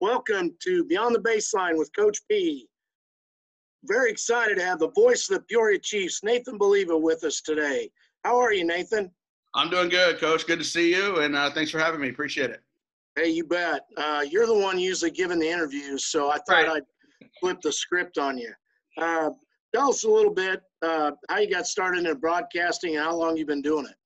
Welcome to Beyond the Baseline with Coach P. Very excited to have the voice of the Peoria Chiefs, Nathan Baliva, with us today. How are you, Nathan? I'm doing good, Coach. Good to see you, and uh, thanks for having me. Appreciate it. Hey, you bet. Uh, you're the one usually giving the interviews, so I thought right. I'd flip the script on you. Uh, tell us a little bit uh, how you got started in broadcasting and how long you've been doing it.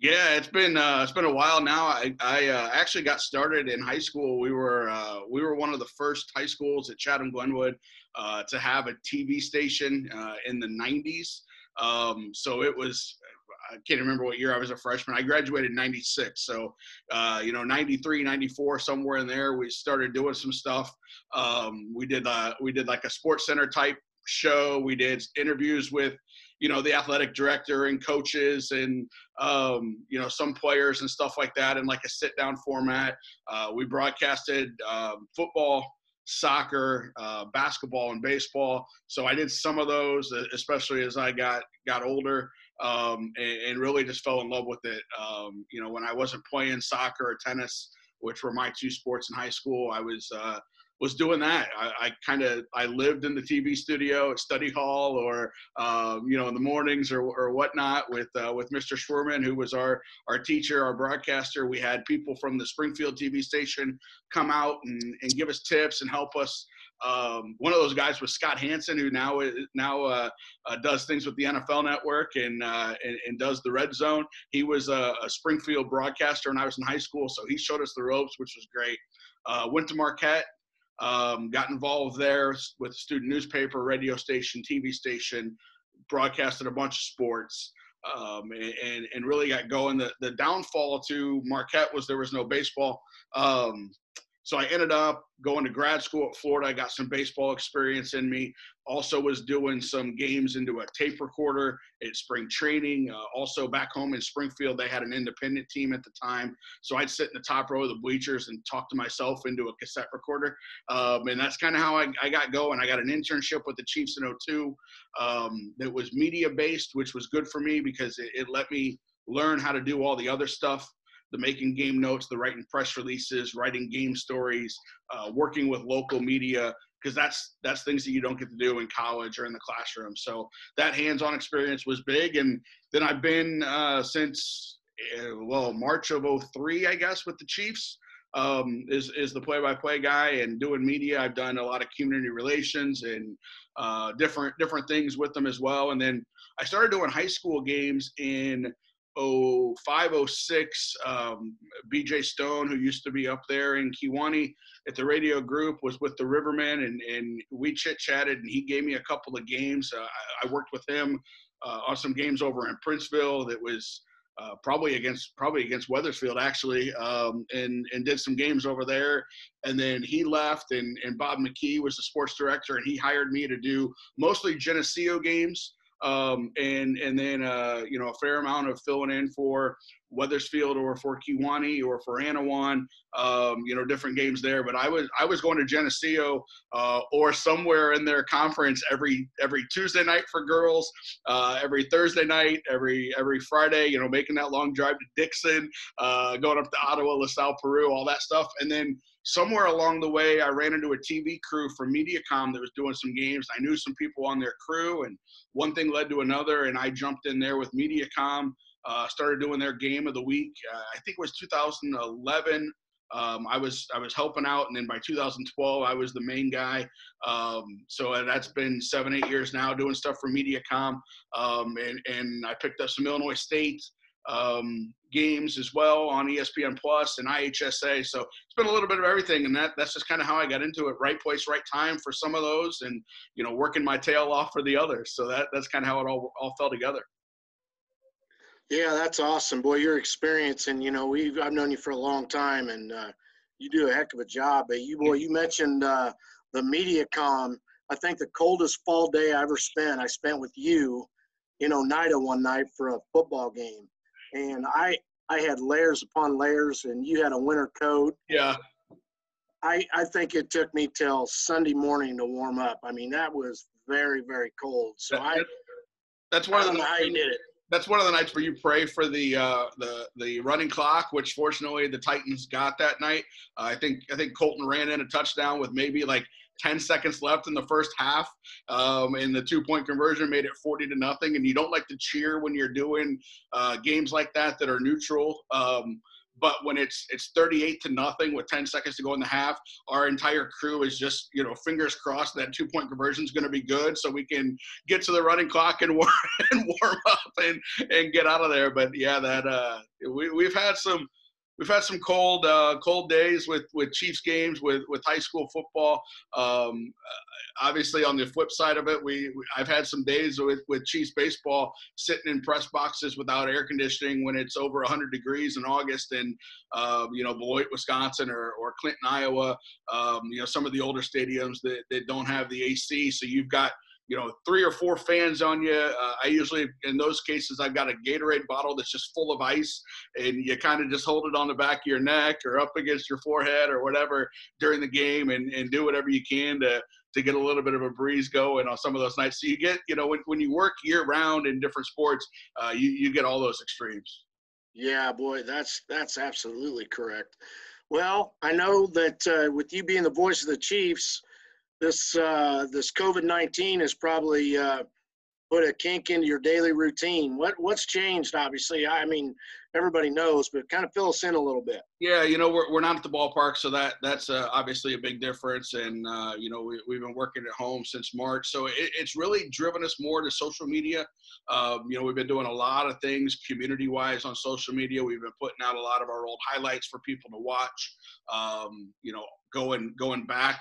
Yeah, it's been uh, it's been a while now. I, I uh, actually got started in high school. We were uh, we were one of the first high schools at Chatham Glenwood uh, to have a TV station uh, in the '90s. Um, so it was I can't remember what year I was a freshman. I graduated in 96. So, uh, you know, 93, 94, somewhere in there, we started doing some stuff. Um, we did, uh, we did like a sports center type show. We did interviews with, you know, the athletic director and coaches and, um, you know, some players and stuff like that in like a sit down format. Uh, we broadcasted um, football, soccer, uh, basketball, and baseball. So I did some of those, especially as I got got older um, and, and, really just fell in love with it. Um, you know, when I wasn't playing soccer or tennis, which were my two sports in high school, I was uh, was doing that. I, I kind of I lived in the TV studio at study hall, or um, you know, in the mornings or, or whatnot with uh, with Mr. Schwerman, who was our our teacher, our broadcaster. We had people from the Springfield TV station come out and, and give us tips and help us um, one of those guys was Scott Hanson, who now now uh, uh, does things with the NFL Network and, uh, and, and does the Red Zone. He was a, a, Springfield broadcaster when I was in high school, so he showed us the ropes, which was great. Uh, went to Marquette, um, got involved there with student newspaper, radio station, TV station, broadcasted a bunch of sports. Um, and, and really got going. The, the downfall to Marquette was there was no baseball. Um, so I ended up going to grad school at Florida. I got some baseball experience in me. Also was doing some games into a tape recorder at spring training. Uh, also back home in Springfield, they had an independent team at the time. So I'd sit in the top row of the bleachers and talk to myself into a cassette recorder. Um, and that's kind of how I, I, got going. I got an internship with the Chiefs in 02 um, that was media based, which was good for me because it, it let me learn how to do all the other stuff the making game notes, the writing press releases, writing game stories, uh, working with local media, because that's that's things that you don't get to do in college or in the classroom. So that hands-on experience was big, and then I've been uh, since uh, well March of 03, I guess, with the Chiefs. Um, is is the play-by-play guy and doing media. I've done a lot of community relations and uh, different different things with them as well. And then I started doing high school games in 0506, um, BJ Stone, who used to be up there in Kewanee at the radio group, was with the Rivermen, and, and we chit chatted, and he gave me a couple of games. Uh, I, I, worked with him uh, on some games over in Princeville that was uh, probably against probably against Wethersfield actually, um, and and did some games over there. And then he left, and and Bob McKee was the sports director, and he hired me to do mostly Geneseo games um, and and then uh, you know a fair amount of filling in for Wethersfield or for Kewanee or for Annawan, um, you know different games there. But I was I was going to Geneseo uh, or somewhere in their conference every every Tuesday night for girls, uh, every Thursday night, every every Friday. You know making that long drive to Dixon, uh, going up to Ottawa, LaSalle, Peru, all that stuff, and then somewhere along the way, I ran into a TV crew from MediaCom that was doing some games. I knew some people on their crew, and one thing led to another, and I jumped in there with MediaCom. Uh, started doing their game of the week. Uh, I think it was 2011. Um, I was I was helping out, and then by 2012, I was the main guy. Um, so that's been seven eight years now doing stuff for MediaCom, um, and and I picked up some Illinois State um, games as well on ESPN Plus and IHSA. So it's been a little bit of everything, and that that's just kind of how I got into it. Right place, right time for some of those, and you know, working my tail off for the others. So that that's kind of how it all all fell together. Yeah, that's awesome, boy. Your experience, and you know, we I've known you for a long time, and uh, you do a heck of a job. But you, boy, you mentioned uh, the MediaCom. I think the coldest fall day I ever spent, I spent with you in Oneida one night for a football game and I I had layers upon layers, and you had a winter coat. Yeah. I I think it took me till Sunday morning to warm up. I mean, that was very very cold. So that, I that's one I of the how you did it. That's one of the nights where you pray for the uh, the the running clock, which fortunately the Titans got that night. Uh, I think I think Colton ran in a touchdown with maybe like 10 seconds left in the first half, um, and the two point conversion made it 40 to nothing. And you don't like to cheer when you're doing uh, games like that that are neutral. Um, but when it's it's 38 to nothing with 10 seconds to go in the half, our entire crew is just you know fingers crossed that two point conversion is going to be good, so we can get to the running clock and warm and warm up and and get out of there. But yeah, that uh, we we've had some we've had some cold uh, cold days with with Chiefs games with with high school football. Um, obviously, on the flip side of it, we, we, I've had some days with with Chiefs baseball sitting in press boxes without air conditioning when it's over 100 degrees in August, in uh, you know Beloit, Wisconsin, or or Clinton, Iowa. Um, you know some of the older stadiums that that don't have the AC, so you've got you know, three or four fans on you. Uh, I usually, in those cases, I've got a Gatorade bottle that's just full of ice, and you kind of just hold it on the back of your neck or up against your forehead or whatever during the game, and, and do whatever you can to to get a little bit of a breeze going on some of those nights. So you get, you know, when, when you work year round in different sports, uh, you you get all those extremes. Yeah, boy, that's that's absolutely correct. Well, I know that uh, with you being the voice of the Chiefs this uh, this COVID nineteen has probably uh, put a kink into your daily routine. What what's changed? Obviously, I mean everybody knows, but kind of fill us in a little bit. Yeah, you know we're, we're not at the ballpark, so that that's uh, obviously a big difference. And uh, you know we we've been working at home since March, so it, it's really driven us more to social media. Um, you know we've been doing a lot of things community wise on social media. We've been putting out a lot of our old highlights for people to watch. Um, you know going going back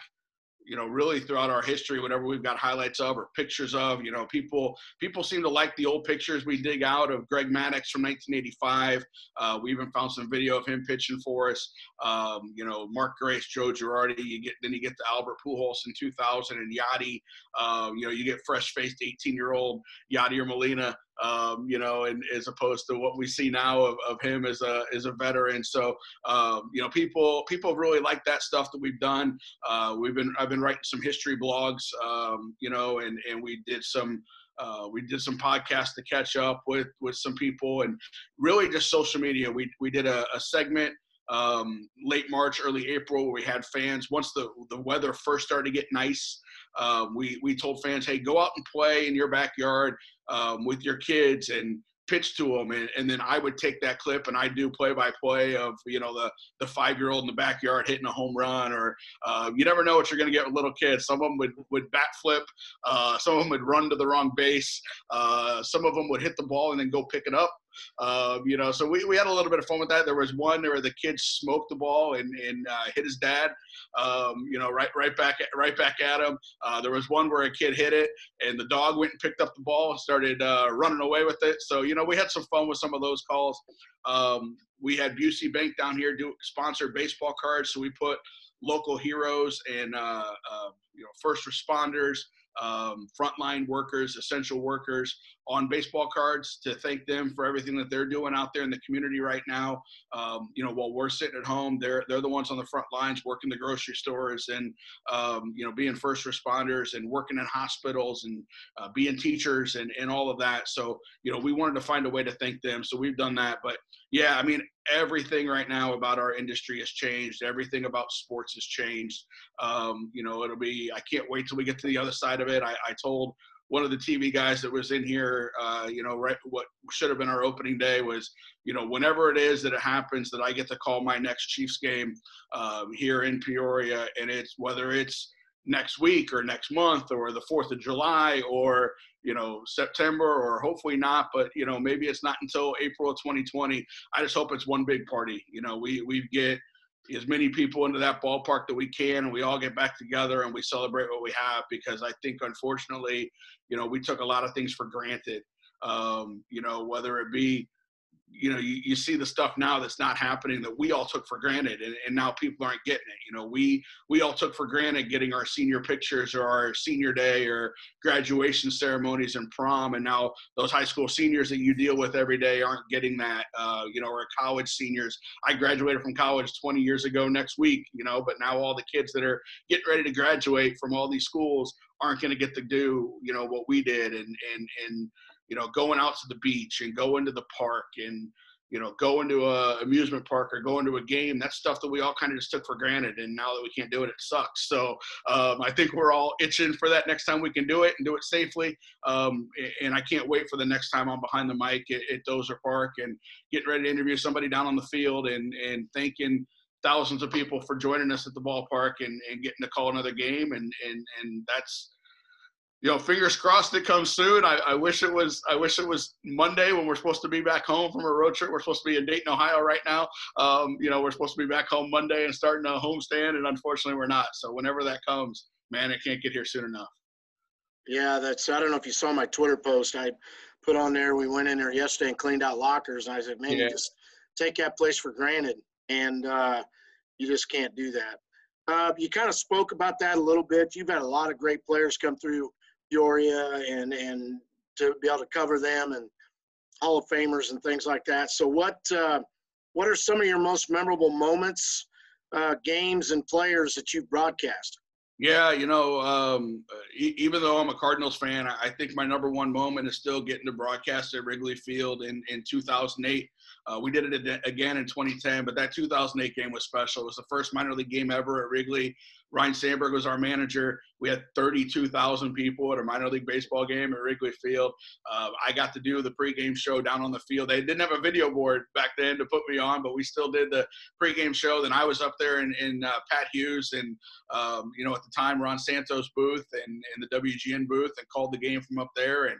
you know, really throughout our history, whatever we've got highlights of or pictures of, you know, people people seem to like the old pictures we dig out of Greg Maddux from 1985. Uh, we even found some video of him pitching for us. Um, you know, Mark Grace, Joe Girardi. You get then you get to Albert Pujols in 2000 and Yadi. Um, you know, you get fresh-faced 18-year-old Yadier Molina um, you know, and as opposed to what we see now of, of him as a as a veteran. So, um, you know, people people really like that stuff that we've done. Uh, we've been I've been writing some history blogs, um, you know, and and we did some. Uh, we did some podcasts to catch up with with some people and really just social media. We we did a, a segment um, late March, early April, where we had fans. Once the the weather first started to get nice, uh, we we told fans, hey, go out and play in your backyard um, with your kids and pitch to them and, and then I would take that clip and I do play by play of you know the the five year old in the backyard hitting a home run or uh, you never know what you're going to get with little kids. Some of them would would bat flip uh, some of them would run to the wrong base uh, some of them would hit the ball and then go pick it up um, you know, so we, we had a little bit of fun with that. There was one where the kid smoked the ball and, and uh, hit his dad. Um, you know, right right back at, right back at him. Uh, there was one where a kid hit it and the dog went and picked up the ball and started uh, running away with it. So you know, we had some fun with some of those calls. Um, we had Busey Bank down here do sponsor baseball cards, so we put local heroes and uh, uh, you know first responders um, frontline workers, essential workers on baseball cards to thank them for everything that they're doing out there in the community right now. Um, you know, while we're sitting at home, they're they're the ones on the front lines working the grocery stores and um, you know being first responders and working in hospitals and uh, being teachers and and all of that. So you know, we wanted to find a way to thank them, so we've done that. But yeah, I mean, everything right now about our industry has changed. Everything about sports has changed. Um, you know, it'll be. I can't wait till we get to the other side of it. I, I told one of the TV guys that was in here, uh, you know, right, what should have been our opening day was, you know, whenever it is that it happens that I get to call my next Chiefs game um, here in Peoria, and it's whether it's next week or next month or the 4th of July or, you know, September or hopefully not, but, you know, maybe it's not until April of 2020. I just hope it's one big party. You know, we, we get – as many people into that ballpark that we can and we all get back together and we celebrate what we have because I think unfortunately, you know, we took a lot of things for granted. Um, you know, whether it be you know, you, you see the stuff now that's not happening that we all took for granted, and, and now people aren't getting it. You know, we we all took for granted getting our senior pictures or our senior day or graduation ceremonies and prom, and now those high school seniors that you deal with every day aren't getting that. Uh, you know, or college seniors. I graduated from college 20 years ago next week. You know, but now all the kids that are getting ready to graduate from all these schools aren't going to get to do you know what we did, and and and you know, going out to the beach and going to the park and you know, going to a amusement park or going to a game, that's stuff that we all kind of just took for granted. And now that we can't do it, it sucks. So um, I think we're all itching for that next time we can do it and do it safely. Um, and I can't wait for the next time I'm behind the mic at, at Dozer Park and getting ready to interview somebody down on the field and, and thanking thousands of people for joining us at the ballpark and, and getting to call another game. And, and, and that's, you know, fingers crossed it comes soon. I, I, wish it was. I wish it was Monday when we're supposed to be back home from a road trip. We're supposed to be in Dayton, Ohio, right now. Um, you know, we're supposed to be back home Monday and starting a homestand, and unfortunately, we're not. So whenever that comes, man, it can't get here soon enough. Yeah, that's. I don't know if you saw my Twitter post. I put on there. We went in there yesterday and cleaned out lockers, and I said, man, yeah. you just take that place for granted, and uh, you just can't do that. Uh, you kind of spoke about that a little bit. You've had a lot of great players come through Peoria and and to be able to cover them and Hall of Famers and things like that. So what uh, what are some of your most memorable moments, uh, games, and players that you've broadcast? Yeah, you know, um, even though I'm a Cardinals fan, I think my number one moment is still getting to broadcast at Wrigley Field in, in 2008. Uh, we did it again in 2010, but that 2008 game was special. It was the first minor league game ever at Wrigley. Ryne Sandberg was our manager. We had 32,000 people at a minor league baseball game at Wrigley Field. Uh, I got to do the pregame show down on the field. They didn't have a video board back then to put me on, but we still did the pregame show. Then I was up there in, in uh, Pat Hughes and, um, you know, at the time, Ron Santo's booth and, and the WGN booth and called the game from up there. And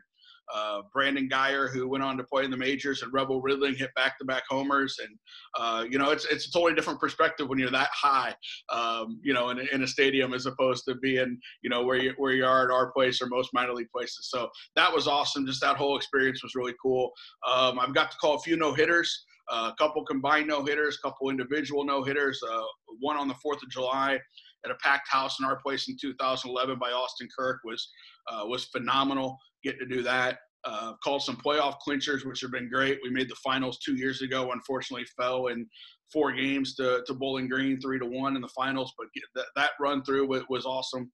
uh, Brandon Guyer, who went on to play in the majors, and Rebel Ridling hit back-to-back homers, and uh, you know it's it's a totally different perspective when you're that high, um, you know, in, in a stadium as opposed to being you know where you where you are at our place or most minor league places. So that was awesome. Just that whole experience was really cool. Um, I've got to call a few no hitters. Uh, a couple combined no hitters, a couple individual no hitters, uh, one on the 4th of July at a packed house in our place in 2011 by Austin Kirk was uh, was phenomenal getting to do that. Uh, called some playoff clinchers, which have been great. We made the finals two years ago. Unfortunately, fell in four games to, to Bowling Green, three to one in the finals. But that, that run through was awesome.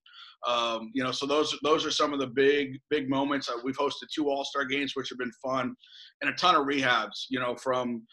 Um, you know, so those those are some of the big big moments. Uh, we've hosted two All Star games, which have been fun, and a ton of rehabs. You know, from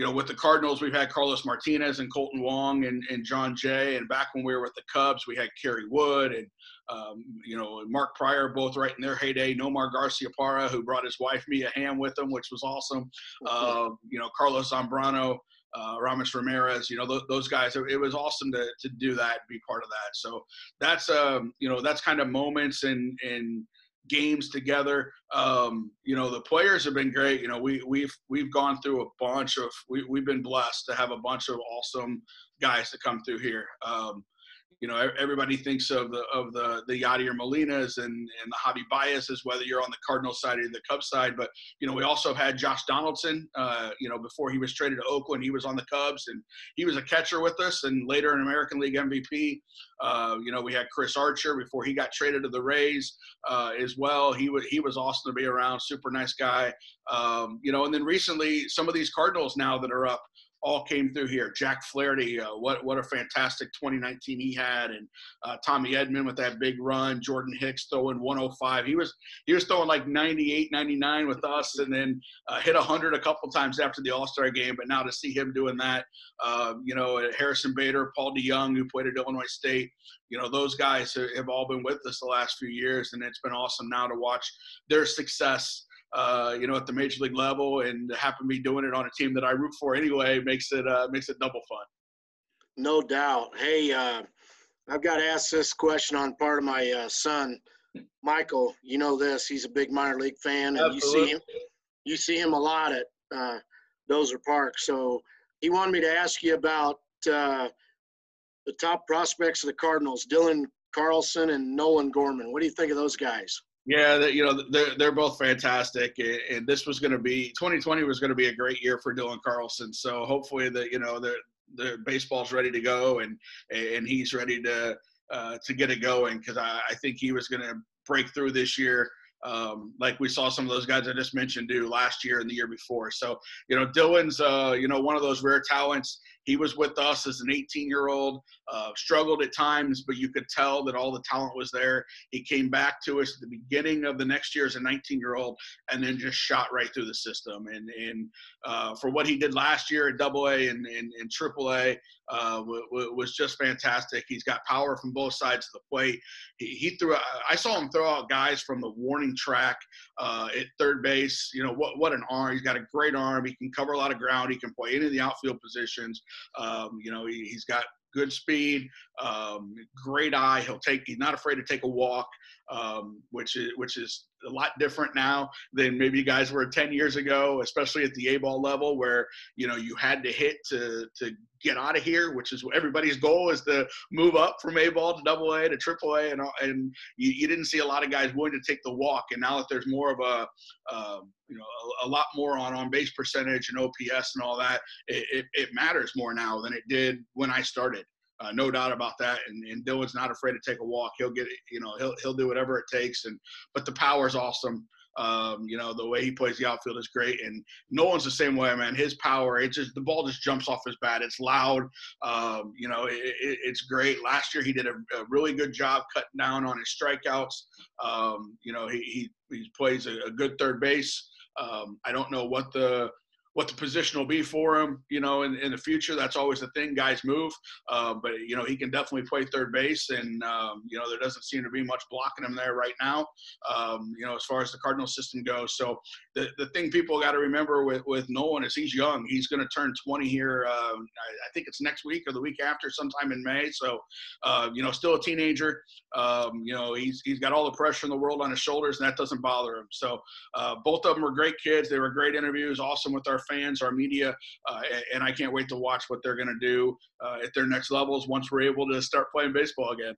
you know, with the Cardinals, we've had Carlos Martinez and Kolten Wong and, and Jon Jay. And back when we were with the Cubs, we had Kerry Wood and, um, you know, Mark Prior, both right in their heyday. Nomar Garcia Garciaparra, who brought his wife Mia Hamm with him, which was awesome. Uh, you know, Carlos Zambrano, uh, Aramis Ramirez, you know, th- those guys. It, it, was awesome to, to do that, be part of that. So that's, um, you know, that's kind of moments and, and, games together. Um, you know, the players have been great. You know, we we've we've gone through a bunch of we we've been blessed to have a bunch of awesome guys to come through here. Um, you know, everybody thinks of the of the the Yadier Molinas and and the Javi Baez's, whether you're on the Cardinals side or the Cubs side. But you know, we also had Josh Donaldson. Uh, you know, before he was traded to Oakland, he was on the Cubs, and he was a catcher with us, and later an American League MVP. Uh, you know, we had Chris Archer before he got traded to the Rays uh, as well. He was he was awesome to be around, super nice guy. Um, you know, and then recently, some of these Cardinals now that are up all came through here. Jack Flaherty, uh, what what a fantastic 2019 he had, and uh, Tommy Edman with that big run. Jordan Hicks throwing 105. He was he was throwing like 98, 99 with us, and then uh, hit 100 a couple times after the All Star game. But now to see him doing that, um, you know, Harrison Bader, Paul DeYoung, who played at Illinois State, you know, those guys have all been with us the last few years, and it's been awesome now to watch their success uh, you know, at the major league level, and happen to be doing it on a team that I root for anyway makes it uh, makes it double fun. No doubt. Hey, uh, I've got to ask this question on part of my uh, son, Michael. You know this; he's a big minor league fan, and Absolutely. you see him. You see him a lot at uh, Dozer Park. So he wanted me to ask you about uh, the top prospects of the Cardinals, Dylan Carlson and Nolan Gorman. What do you think of those guys? Yeah, you know they're they're both fantastic, and this was going to be 2020 was going to be a great year for Dylan Carlson. So hopefully that you know the the baseball's ready to go, and and he's ready to uh, to get it going because I, I think he was going to break through this year. um, like we saw some of those guys I just mentioned do last year and the year before. So, you know, Dylan's, uh, you know, one of those rare talents. He was with us as an 18 year old, uh, struggled at times, but you could tell that all the talent was there. He came back to us at the beginning of the next year as a 19 year old and then just shot right through the system. And, and uh, for what he did last year at double A and, and, and triple A uh, w- w- was just fantastic. He's got power from both sides of the plate. He, he threw, I saw him throw out guys from the warning track uh, at third base. You know, what, what an arm. He's got a great arm. He can cover a lot of ground. He can play any of the outfield positions. Um, you know, he, has got good speed, um, great eye. He'll take. He's not afraid to take a walk, um, which is which is a lot different now than maybe you guys were 10 years ago, especially at the A ball level where, you know, you had to hit to, to get out of here, which is everybody's goal is to move up from A ball to double A to triple A. And, and you, you, didn't see a lot of guys willing to take the walk. And now that there's more of a, uh, you know, a, a, lot more on on base percentage and OPS and all that, it, it, it matters more now than it did when I started. Uh, no doubt about that. And, and Dylan's not afraid to take a walk. He'll get it, you know, he'll, he'll do whatever it takes. And, but the power is awesome. Um, you know, the way he plays the outfield is great. And Nolan's the same way, man. His power, it just, the ball just jumps off his bat. It's loud. Um, you know, it, it, it's great. Last year, he did a, a, really good job cutting down on his strikeouts. Um, you know, he, he, he plays a, a good third base. Um, I don't know what the, what the position will be for him, you know, in, in the future. That's always the thing. Guys move, uh, but you know he can definitely play third base, and um, you know there doesn't seem to be much blocking him there right now. Um, you know, as far as the Cardinal system goes. So the the thing people got to remember with with Nolan is he's young. He's going to turn 20 here. Uh, I, I, think it's next week or the week after, sometime in May. So uh, you know, still a teenager. Um, you know, he's he's got all the pressure in the world on his shoulders, and that doesn't bother him. So uh, both of them were great kids. They were great interviews. Awesome with our fans, our media, uh, and I can't wait to watch what they're going to do uh, at their next levels once we're able to start playing baseball again.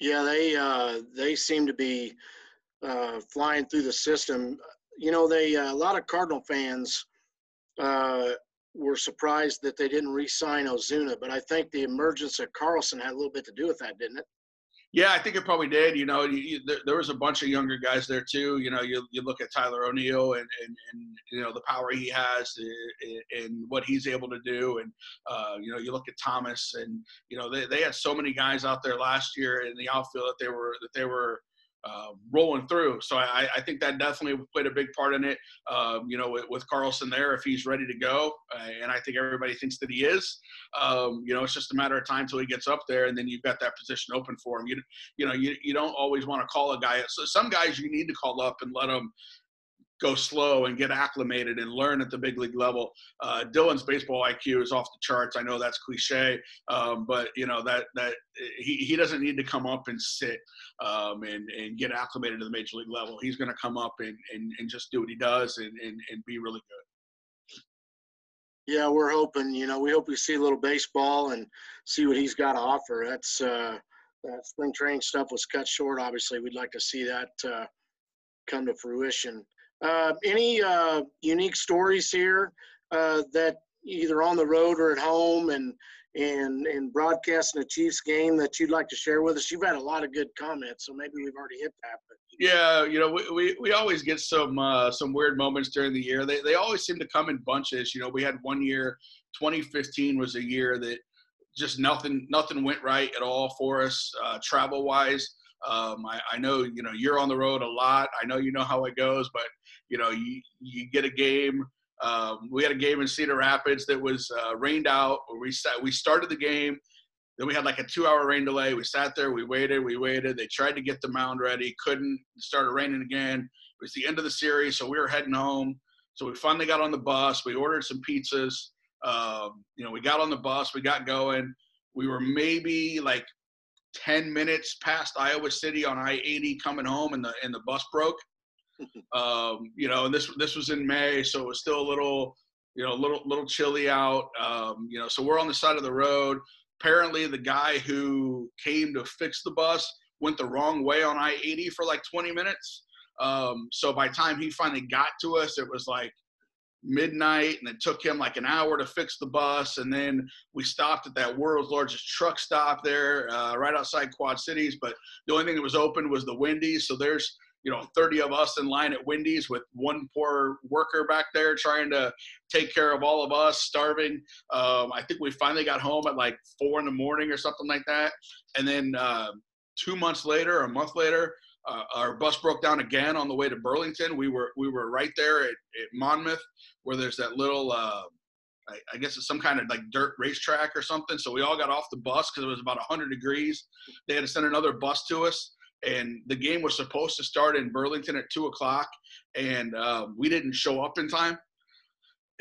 Yeah, they uh, they seem to be uh, flying through the system. You know, they uh, a lot of Cardinal fans uh, were surprised that they didn't re-sign Ozuna, but I think the emergence of Carlson had a little bit to do with that, didn't it? Yeah, I think it probably did. You know, you, you, there, there, was a bunch of younger guys there too. You know, you, you look at Tyler O'Neill and, and, and you know the power he has and what he's able to do, and uh, you know you look at Thomas and you know they, they had so many guys out there last year in the outfield that they were that they were uh, rolling through. So I, I, think that definitely played a big part in it. Um, you know, with, with, Carlson there, if he's ready to go, uh, and I think everybody thinks that he is. Um, you know, it's just a matter of time till he gets up there, and then you've got that position open for him. You, you know, you, you don't always want to call a guy. So some guys you need to call up and let them go slow and get acclimated and learn at the big league level. Uh, Dylan's baseball IQ is off the charts. I know that's cliche, um, but you know that that he, he doesn't need to come up and sit um, and and get acclimated to the major league level. He's going to come up and, and and just do what he does and and, and be really good. Yeah, we're hoping. You know, we hope we see a little baseball and see what he's got to offer. That's uh, that spring training stuff was cut short. Obviously, we'd like to see that uh, come to fruition. Uh, any uh, unique stories here uh, that either on the road or at home and and and broadcasting a Chiefs game that you'd like to share with us? You've had a lot of good comments, so maybe we've already hit that. But yeah, you know, we, we, we always get some uh, some weird moments during the year. They they always seem to come in bunches. You know, we had one year, 2015 was a year that just nothing nothing went right at all for us uh, travel wise. Um, I, I know you know you're on the road a lot. I know you know how it goes, but you know, you, you get a game. Um, we had a game in Cedar Rapids that was uh, rained out. We sat, we started the game. Then we had like a two-hour rain delay. We sat there. We waited. We waited. They tried to get the mound ready. Couldn't. Started raining again. It was the end of the series, so we were heading home. So we finally got on the bus. We ordered some pizzas. Um, you know, we got on the bus. We got going. We were maybe like 10 minutes past Iowa City on I-80 coming home, and the and the bus broke um, you know, and this this was in May, so it was still a little, you know, a little little chilly out. Um, you know, so we're on the side of the road. Apparently, the guy who came to fix the bus went the wrong way on I-80 for like 20 minutes. Um, so by the time he finally got to us, it was like midnight, and it took him like an hour to fix the bus. And then we stopped at that world's largest truck stop there, uh, right outside Quad Cities. But the only thing that was open was the Wendy's. So there's you know 30 of us in line at Wendy's with one poor worker back there trying to take care of all of us, starving. Um, I think we finally got home at like four in the morning or something like that, and then uh, two months later, a month later. Uh, our bus broke down again on the way to Burlington. We were we were right there at, at Monmouth, where there's that little uh, I, I, guess it's some kind of like dirt racetrack or something. So we all got off the bus because it was about 100 degrees. They had to send another bus to us, and the game was supposed to start in Burlington at two o'clock, and uh, we didn't show up in time.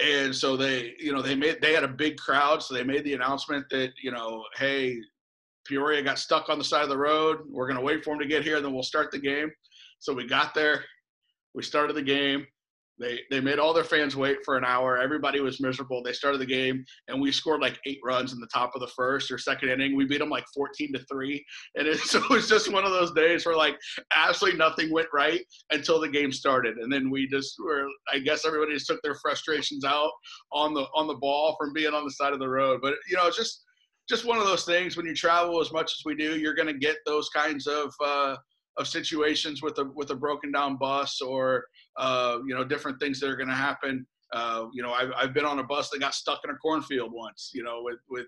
And so they, you know, they made they had a big crowd, so they made the announcement that you know, hey, Peoria got stuck on the side of the road. We're gonna wait for them to get here, then we'll start the game. So we got there, we started the game they they made all their fans wait for an hour. Everybody was miserable. They started the game, and we scored like eight runs in the top of the first or second inning. We beat them like 14 to three, and it, so it was just one of those days where like absolutely nothing went right until the game started, and then we just were. I guess everybody just took their frustrations out on the on the ball from being on the side of the road. But you know, just just one of those things when you travel as much as we do, you're going to get those kinds of. Uh, of situations with a with a broken down bus or uh, you know different things that are going to happen. Uh, you know, I've, I've been on a bus that got stuck in a cornfield once. You know, with with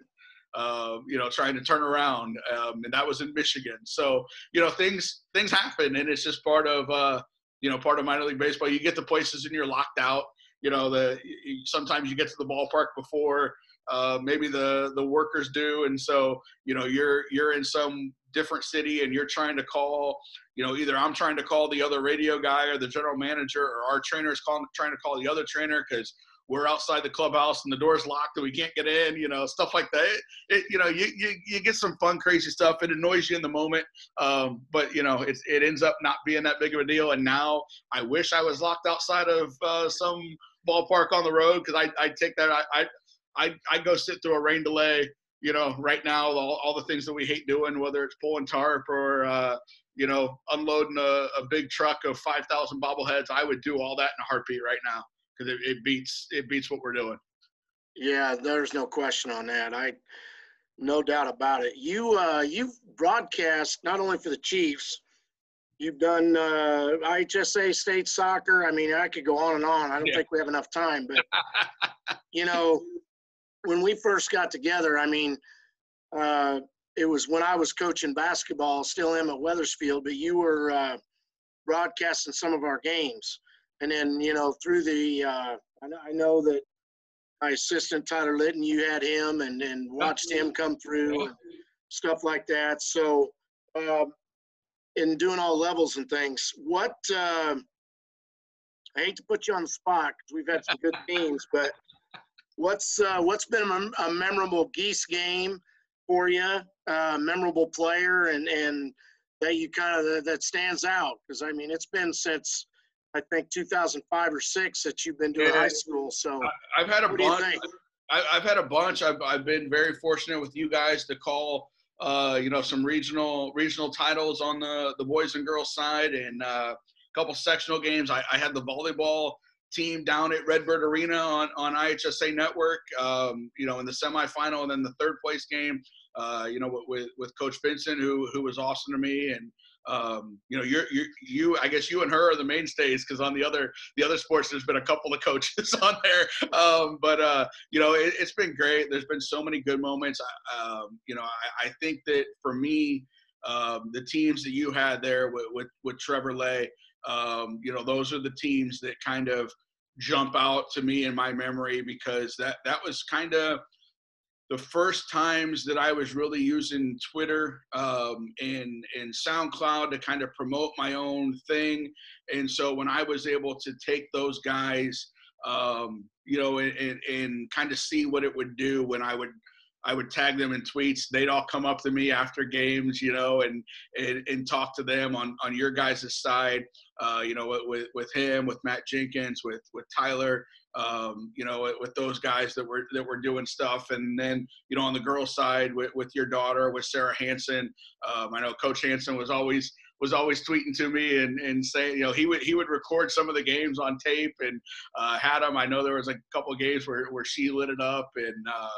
uh, you know trying to turn around, um, and that was in Michigan. So you know things things happen, and it's just part of uh, you know part of minor league baseball. You get to places and you're locked out. You know, the sometimes you get to the ballpark before uh, maybe the the workers do, and so you know you're you're in some different city and you're trying to call, you know, either I'm trying to call the other radio guy or the general manager, or our trainer is calling trying to call the other trainer because we're outside the clubhouse and the door's locked and we can't get in, you know, stuff like that. It, it, you know, you, you, you get some fun, crazy stuff. It annoys you in the moment, um, but you know, it, it ends up not being that big of a deal. And now I wish I was locked outside of uh, some ballpark on the road because I I take that I I I I go sit through a rain delay you know, right now, all, all the things that we hate doing, whether it's pulling tarp or, uh, you know, unloading a, a big truck of 5,000 bobbleheads, I would do all that in a heartbeat right now because it, it beats it beats what we're doing. Yeah, there's no question on that. I, no doubt about it. You uh, you've broadcast not only for the Chiefs, you've done uh, IHSA state soccer. I mean, I could go on and on. I don't yeah. think we have enough time, but you know, when we first got together, I mean, uh, it was when I was coaching basketball, still am at Wethersfield, but you were uh, broadcasting some of our games. And then, you know, through the, uh, I know that my assistant Tyler Litton, you had him and, and watched him come through and stuff like that. So, um, in doing all levels and things, what, uh, I hate to put you on the spot because we've had some good teams, but What's uh, what's been a, a, memorable geese game for you? Uh, memorable player and and that you kind of that stands out because I mean it's been since I think 2005 or six that you've been doing yeah, high school. So I, have had a bunch. I, have had a bunch. I've I've been very fortunate with you guys to call. Uh, you know some regional regional titles on the the boys and girls side and uh, a couple sectional games. I, I had the volleyball team down at Redbird Arena on, on IHSA Network, um, you know, in the semifinal and then the third place game, uh, you know, with, with Coach Vincent, who, who was awesome to me. And, um, you know, you're, you're, you, I guess you and her are the mainstays because on the other, the other sports, there's been a couple of coaches on there. Um, but, uh, you know, it, has been great. There's been so many good moments. Um, you know, I, I, think that for me, um, the teams that you had there with, with, with Trevor Lay, um, you know, those are the teams that kind of jump out to me in my memory because that that was kind of the first times that I was really using Twitter um, and and SoundCloud to kind of promote my own thing. And so when I was able to take those guys, um, you know, and, and, and kind of see what it would do when I would I would tag them in tweets. They'd all come up to me after games, you know, and and, and talk to them on on your guys' side. Uh, you know, with with him, with Matt Jenkins, with with Tyler, um, you know, with, those guys that were that were doing stuff, and then you know on the girls' side with with your daughter, with Sarah Hanson. Um, I know Coach Hanson was always was always tweeting to me and, and saying, you know, he would he would record some of the games on tape and uh, had them. I know there was a couple of games where, where she lit it up and uh,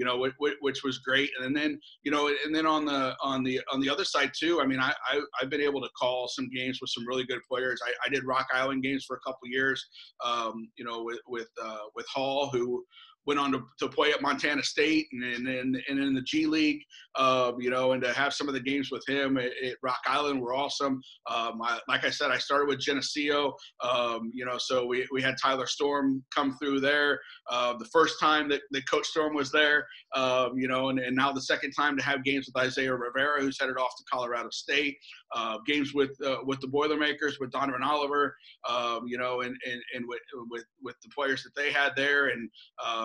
you know, which, which was great. And then, you know, and then on the on the on the other side too. I mean, I, I have been able to call some games with some really good players. I, I did Rock Island games for a couple years. Um, you know, with with uh, with Hall, who went on to, to play at Montana State and and, and, and in the G League, um, you know, and to have some of the games with him at, at Rock Island were awesome. Um, I, like I said, I started with Geneseo, um, you know, so we, we had Tyler Storm come through there. Uh, the first time that, that Coach Storm was there, um, you know, and, and now the second time to have games with Isaiah Rivera, who's headed off to Colorado State, uh, games with uh, with the Boilermakers, with Donovan Oliver, um, you know, and, and, and with, with, with the players that they had there. And,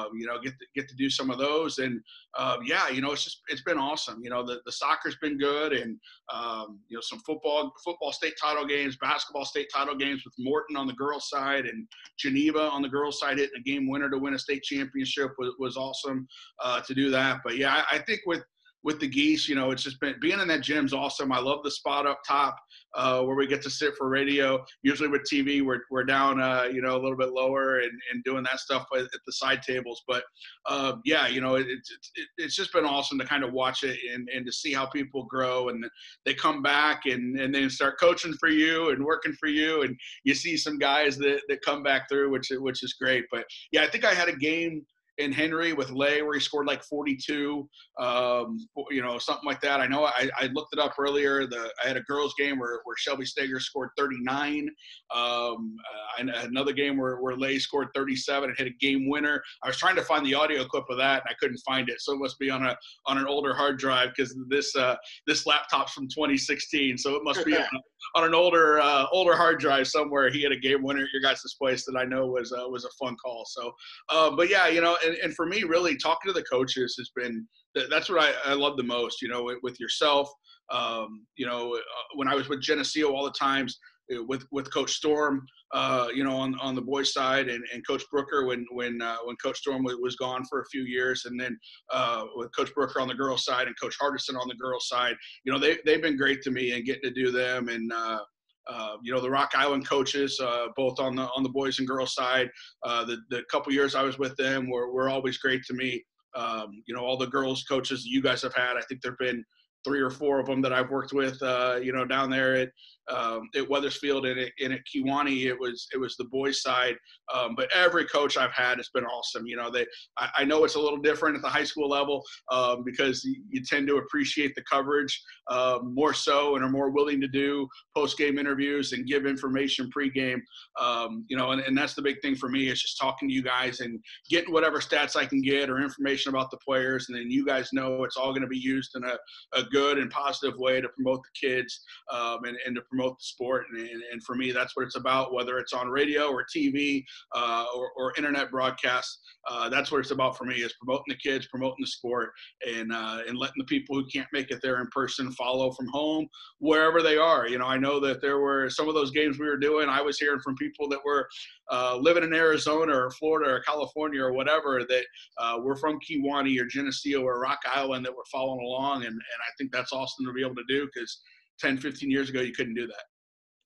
um, you know, get to, get to do some of those. And um, yeah, you know, it's just it's been awesome. You know, the, the soccer's been good, and um, you know, some football football state title games, basketball state title games with Morton on the girls' side and Geneva on the girls' side hitting a game winner to win a state championship was, was awesome uh, to do that. But yeah, I, I think with with the geese, you know, it's just been being in that gym's awesome. I love the spot up top uh, where we get to sit for radio. Usually with TV, we're, we're down, uh, you know, a little bit lower and, and doing that stuff at the side tables. But uh, yeah, you know, it, it, it, it's just been awesome to kind of watch it and, and to see how people grow and they come back and, and then start coaching for you and working for you. And you see some guys that, that come back through, which, which is great. But yeah, I think I had a game in Henry with Lay where he scored like 42, um, you know, something like that. I know I, I, looked it up earlier. The I had a girls game where, where Shelby Steger scored 39. Um, uh, another game where, where Lay scored 37 and hit a game winner. I was trying to find the audio clip of that and I couldn't find it. So it must be on a on an older hard drive because this uh, this laptop's from 2016. So it must be on, on, an older uh, older hard drive somewhere. He had a game winner at your guys' place that I know was uh, was a fun call. So, uh, but yeah, you know and, and for me, really talking to the coaches has been that's what I, I love the most. You know, with, with yourself. Um, you know, uh, when I was with Geneseo, all the times with with Coach Storm, uh, you know, on, on the boys' side, and, and Coach Brooker when when uh, when Coach Storm was, was gone for a few years, and then uh, with Coach Brooker on the girls' side and Coach Hardison on the girls' side, you know, they they've been great to me and getting to do them, and uh, uh, you know the Rock Island coaches, uh, both on the on the boys and girls side. Uh, the the couple years I was with them were were always great to me. Um, you know all the girls coaches you guys have had. I think there've been three or four of them that I've worked with. Uh, you know down there at um, at Wethersfield and at, and at Kewanee, it was it was the boys side. Um, but every coach I've had has been awesome. You know, they I, I know it's a little different at the high school level um, because you, you, tend to appreciate the coverage um, more so and are more willing to do post game interviews and give information pregame. Um, you know, and, and that's the big thing for me is just talking to you guys and getting whatever stats I can get or information about the players, and then you guys know it's all going to be used in a, a good and positive way to promote the kids um, and, and to promote the sport. And, and, and, for me, that's what it's about, whether it's on radio or TV uh, or, or, internet broadcasts. Uh, that's what it's about for me is promoting the kids, promoting the sport, and uh, and letting the people who can't make it there in person follow from home wherever they are. You know, I know that there were some of those games we were doing. I was hearing from people that were uh, living in Arizona or Florida or California or whatever that uh, were from Kewanee or Geneseo or Rock Island that were following along, and and I think that's awesome to be able to do because 10, 15 years ago, you couldn't do that.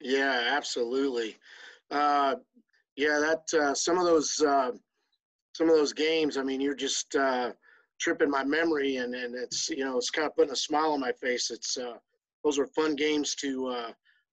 Yeah, absolutely. Uh, yeah, that uh, some of those uh, some of those games. I mean, you're just uh, tripping my memory, and and it's you know it's kind of putting a smile on my face. It's uh, those were fun games to uh,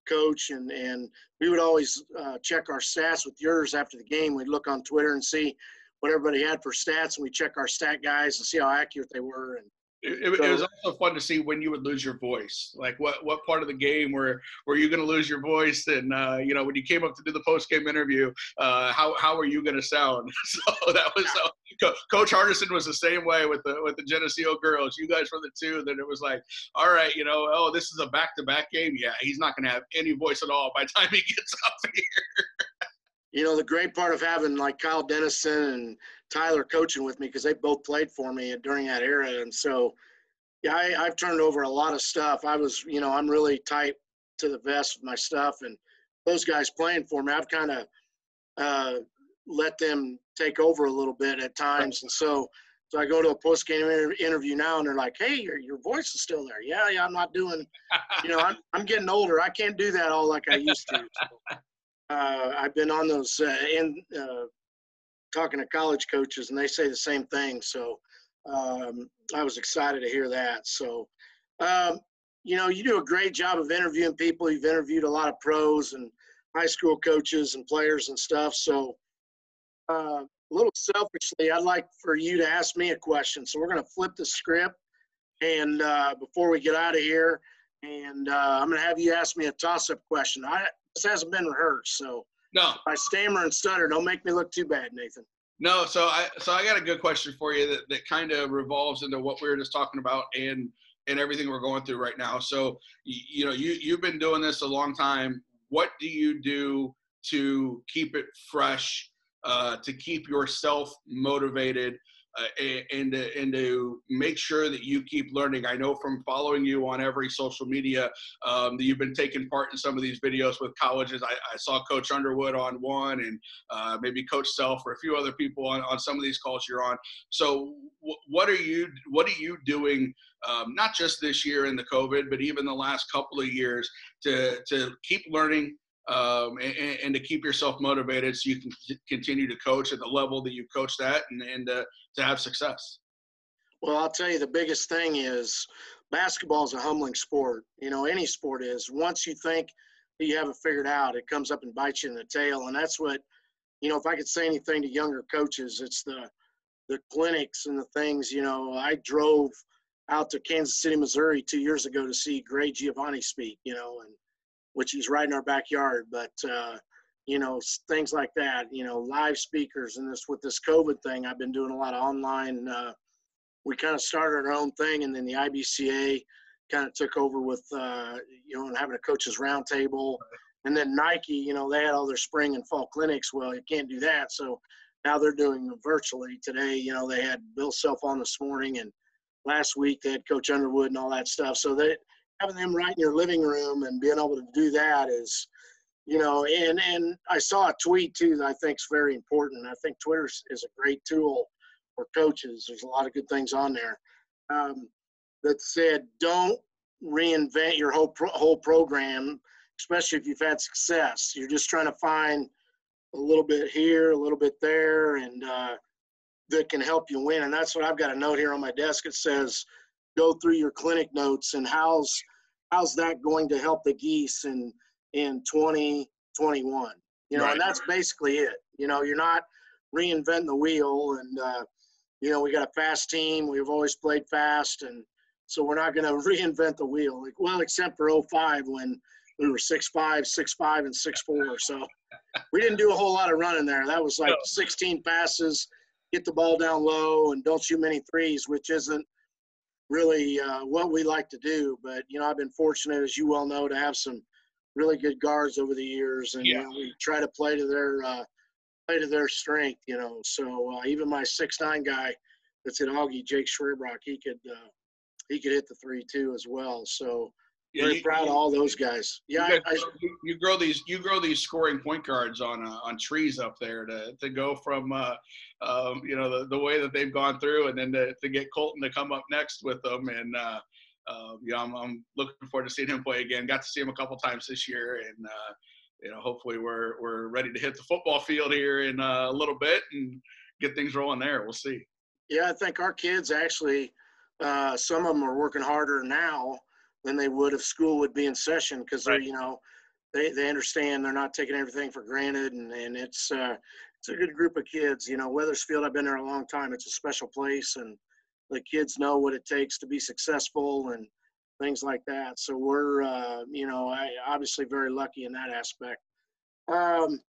coach, and and we would always check our stats with yours after the game. We'd look on Twitter and see what everybody had for stats, and we check our stat guys and see how accurate they were, and it, so, it, was also fun to see when you would lose your voice. Like what what part of the game were were you going to lose your voice? And uh, you know when you came up to do the post game interview, uh, how how were you going to sound? So that was uh, Coach Hardison was the same way with the with the Geneseo girls. You guys were the two. Then it was like, all right, you know, oh this is a back to back game. Yeah, he's not going to have any voice at all by the time he gets up here. You know the great part of having like Kyle Dennison and Tyler coaching with me because they both played for me during that era. And so, yeah, I, I've turned over a lot of stuff. I was, you know, I'm really tight to the vest with my stuff, and those guys playing for me, I've kind of uh, let them take over a little bit at times. And so, so I go to a post game interview now, and they're like, "Hey, your your voice is still there." Yeah, yeah, I'm not doing. You know, I'm I'm getting older. I can't do that all like I used to. So, uh, I've been on those uh, in uh, talking to college coaches, and they say the same thing. So, um, I was excited to hear that. So, um, you know, you do a great job of interviewing people. You've interviewed a lot of pros and high school coaches and players and stuff. So, uh, a little selfishly, I'd like for you to ask me a question. So we're going to flip the script, and uh, before we get out of here, and uh, I'm going to have you ask me a toss-up question. I this hasn't been rehearsed, so no, if I stammer and stutter, don't make me look too bad, Nathan. No, so I so I got a good question for you that, that kind of revolves into what we were just talking about and and everything we're going through right now. So you, you know you you've been doing this a long time. What do you do to keep it fresh, uh, to keep yourself motivated, uh, and, to, and to make sure that you keep learning. I know from following you on every social media um, that you've been taking part in some of these videos with colleges. I, I saw Coach Underwood on one, and uh, maybe Coach Self or a few other people on, on some of these calls you're on. So, w- what are you what are you doing? Um, not just this year in the COVID, but even the last couple of years to to keep learning, um, and, and, to keep yourself motivated so you can continue to coach at the level that you coached at and, and uh, to have success? Well, I'll tell you the biggest thing is basketball is a humbling sport. You know, any sport is. Once you think that you have it figured out, it comes up and bites you in the tail. And that's what, you know, if I could say anything to younger coaches, it's the the clinics and the things. You know, I drove out to Kansas City, Missouri two years ago to see Gray Giovanni speak. You know, and which is right in our backyard. But uh, you know, things like that. You know, live speakers and this with this COVID thing. I've been doing a lot of online. Uh, we kind of started our own thing, and then the IBCA kind of took over with uh, you know and having a coaches roundtable, and then Nike. You know, they had all their spring and fall clinics. Well, you can't do that, so now they're doing them virtually. Today, you know, they had Bill Self on this morning, and last week they had Coach Underwood and all that stuff. So they having them right in your living room and being able to do that is, you know, and and I saw a tweet too that I think is very important. I think Twitter is a great tool for coaches. There's a lot of good things on there um, that said don't reinvent your whole pro- whole program, especially if you've had success. You're just trying to find a little bit here, a little bit there, and uh, that can help you win. And that's what I've got a note here on my desk. It says go through your clinic notes and how's how's that going to help the geese in in 2021 you know right. and that's basically it. You know you're not reinventing the wheel and uh, you know we got a fast team. We've always played fast and so we're not going to reinvent the wheel. Like well except for 05 when we were six five six five and six four. So we didn't do a whole lot of running there. That was like no. 16 passes get the ball down low and don't shoot many threes which isn't really uh, what we like to do. But you know, I've been fortunate, as you well know, to have some really good guards over the years, and yeah. you know, we try to play to their uh, play to their strength. You know, so uh, even my six nine guy that's at Augie, Jake Schwerbrock, he could uh, he could hit the three too as well. So very you, proud you, of all those guys. Yeah, you, I, you, grow these you grow these scoring point guards on uh, on trees up there to to go from uh, um, you know the, the way that they've gone through, and then to, to get Colton to come up next with them, and uh, uh, yeah, I'm, I'm looking forward to seeing him play again. Got to see him a couple times this year, and uh, you know hopefully we're we're ready to hit the football field here in uh, a little bit and get things rolling there. We'll see. Yeah, I think our kids actually, uh, some of them are working harder now than they would if school would be in session because right. they're you know they, they understand they're not taking everything for granted and, and it's uh, it's a good group of kids. You know Wethersfield, i've been there a long time. It's a special place and the kids know what it takes to be successful and things like that. So we're uh, you know I, obviously very lucky in that aspect. Um,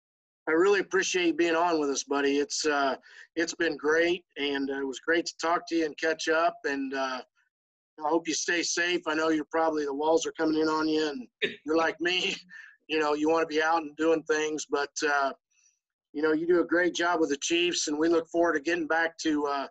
i really appreciate you being on with us buddy. It's uh, it's been great and it was great to talk to you and catch up and uh, I hope you stay safe. I know you're probably the walls are coming in on you, and you're like me. You know, you want to be out and doing things, but uh, you know, you do a great job with the Chiefs, and we look forward to getting back to uh,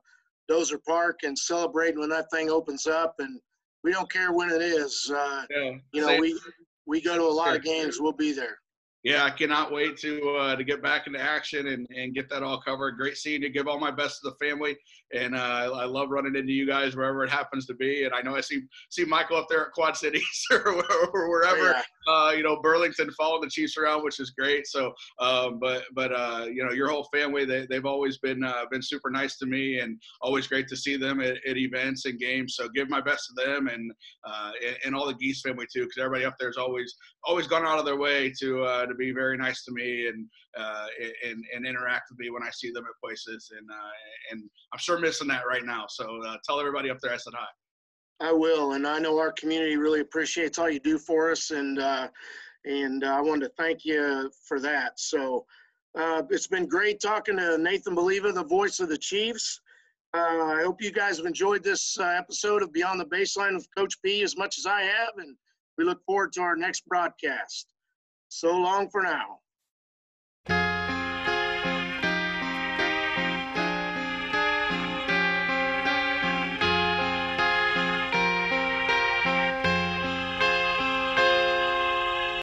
Dozer Park and celebrating when that thing opens up. And we don't care when it is. Uh, yeah, you know, we we go to a lot of games. We'll be there. Yeah, I cannot wait to uh, to get back into action and, and get that all covered. Great seeing you. Give all my best to the family, and uh, I love running into you guys wherever it happens to be. And I know I see see Michael up there at Quad Cities or, or wherever. Oh, yeah. uh, you know, Burlington following the Chiefs around, which is great. So, um, but but uh, you know, your whole family they they've always been uh, been super nice to me, and always great to see them at, at events and games. So give my best to them and uh, and, and all the Geese family too, because everybody up there is always always gone out of their way to to be very nice to me and uh, and and interact with me when I see them at places. And uh, and I'm sure missing that right now. So uh, tell everybody up there I said hi. I will, and I know our community really appreciates all you do for us, and uh, and I wanted to thank you for that. So uh, it's been great talking to Nathan Baliva, the voice of the Chiefs. Uh, I hope you guys have enjoyed this uh, episode of Beyond the Baseline with Coach P as much as I have, and we look forward to our next broadcast. So long for now.